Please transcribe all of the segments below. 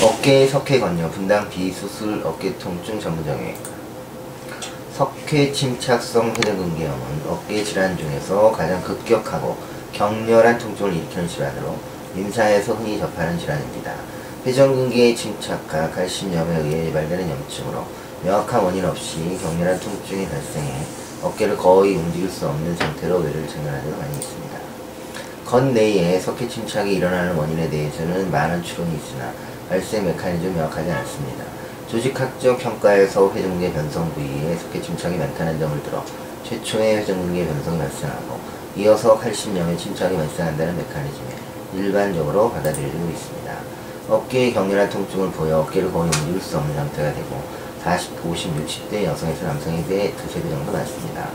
어깨 석회 건요 분당 비수술 어깨 통증 전문정외 석회 침착성 회전근개염은 어깨 질환 중에서 가장 급격하고 격렬한 통증을 일으키는 질환으로 임사에서 흔히 접하는 질환입니다. 회전근개의 침착과 칼슘염에 의해 유발되는 염증으로 명확한 원인 없이 격렬한 통증이 발생해 어깨를 거의 움직일 수 없는 상태로 뇌를 증언하는 경우가 많이 있습니다. 건내에 석회 침착이 일어나는 원인에 대해서는 많은 추론이 있으나 발생 메커니즘 명확하지 않습니다. 조직학적 평가에서 회전근개 변성 부위에 석회 침착이 많다는 점을 들어 최초의 회전근개 변성이 발생하고 이어서 칼슘염의 침착이 발생한다는 메커니즘에 일반적으로 받아들여지고 있습니다. 어깨에 격렬한 통증을 보여 어깨를 거의 움직일 수 없는 상태가 되고 40, 50, 60대 여성에서 남성에 비해 두세 배 정도 많습니다.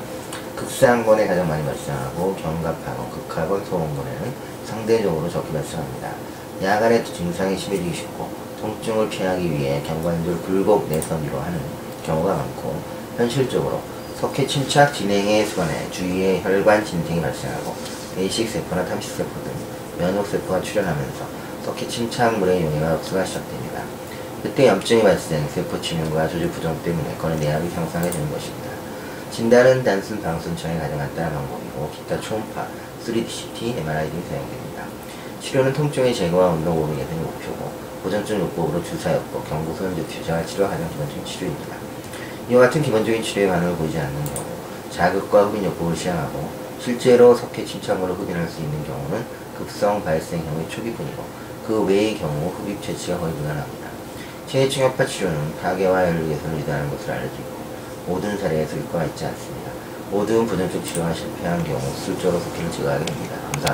극상건에 가장 많이 발생하고 견갑하고 극하건 소원건에는 상대적으로 적게 발생합니다. 야간에 증상이 심해지기 쉽고 통증을 피하기 위해 경관절 굴곡 내선위로 하는 경우가 많고 현실적으로 석회 침착 진행에 수반해 주위에 혈관 진생이 발생하고 배식 세포나 탐식 세포 등 면역 세포가 출현하면서 석회 침착물의 용해가 흡수가 시작됩니다. 그때 염증이 발생, 세포 침흉과 조직 부종 때문에 건의 내압이 상승하게 되는 것입니다. 진단은 단순 방순청에 가장 간단한 방법이고 기타 초음파, 3D CT, MRI 등이 사용됩니다. 치료는 통증의 제거와 운동 오류 개선이 목표고 보전증 요법으로 주사요법, 경부선 디퓨저와 치료가 가장 기본적인 치료입니다. 이와 같은 기본적인 치료의 반응을 보이지 않는 경우 자극과 흡인 요법을 시행하고 실제로 석회 침착으로 흡인할 수 있는 경우는 급성 발생형의 초기뿐이고 그 외의 경우 흡입 채취가 거의 불가능합니다. 체해충격파 치료는 파괴와 혈류 개선을 유도하는 것으로 알려지고 모든 사례에서 효과가 있지 않습니다. 모든 부전적 치료가 실패한 경우 수술적으로 석회를 제거하게 됩니다. 감사합니다.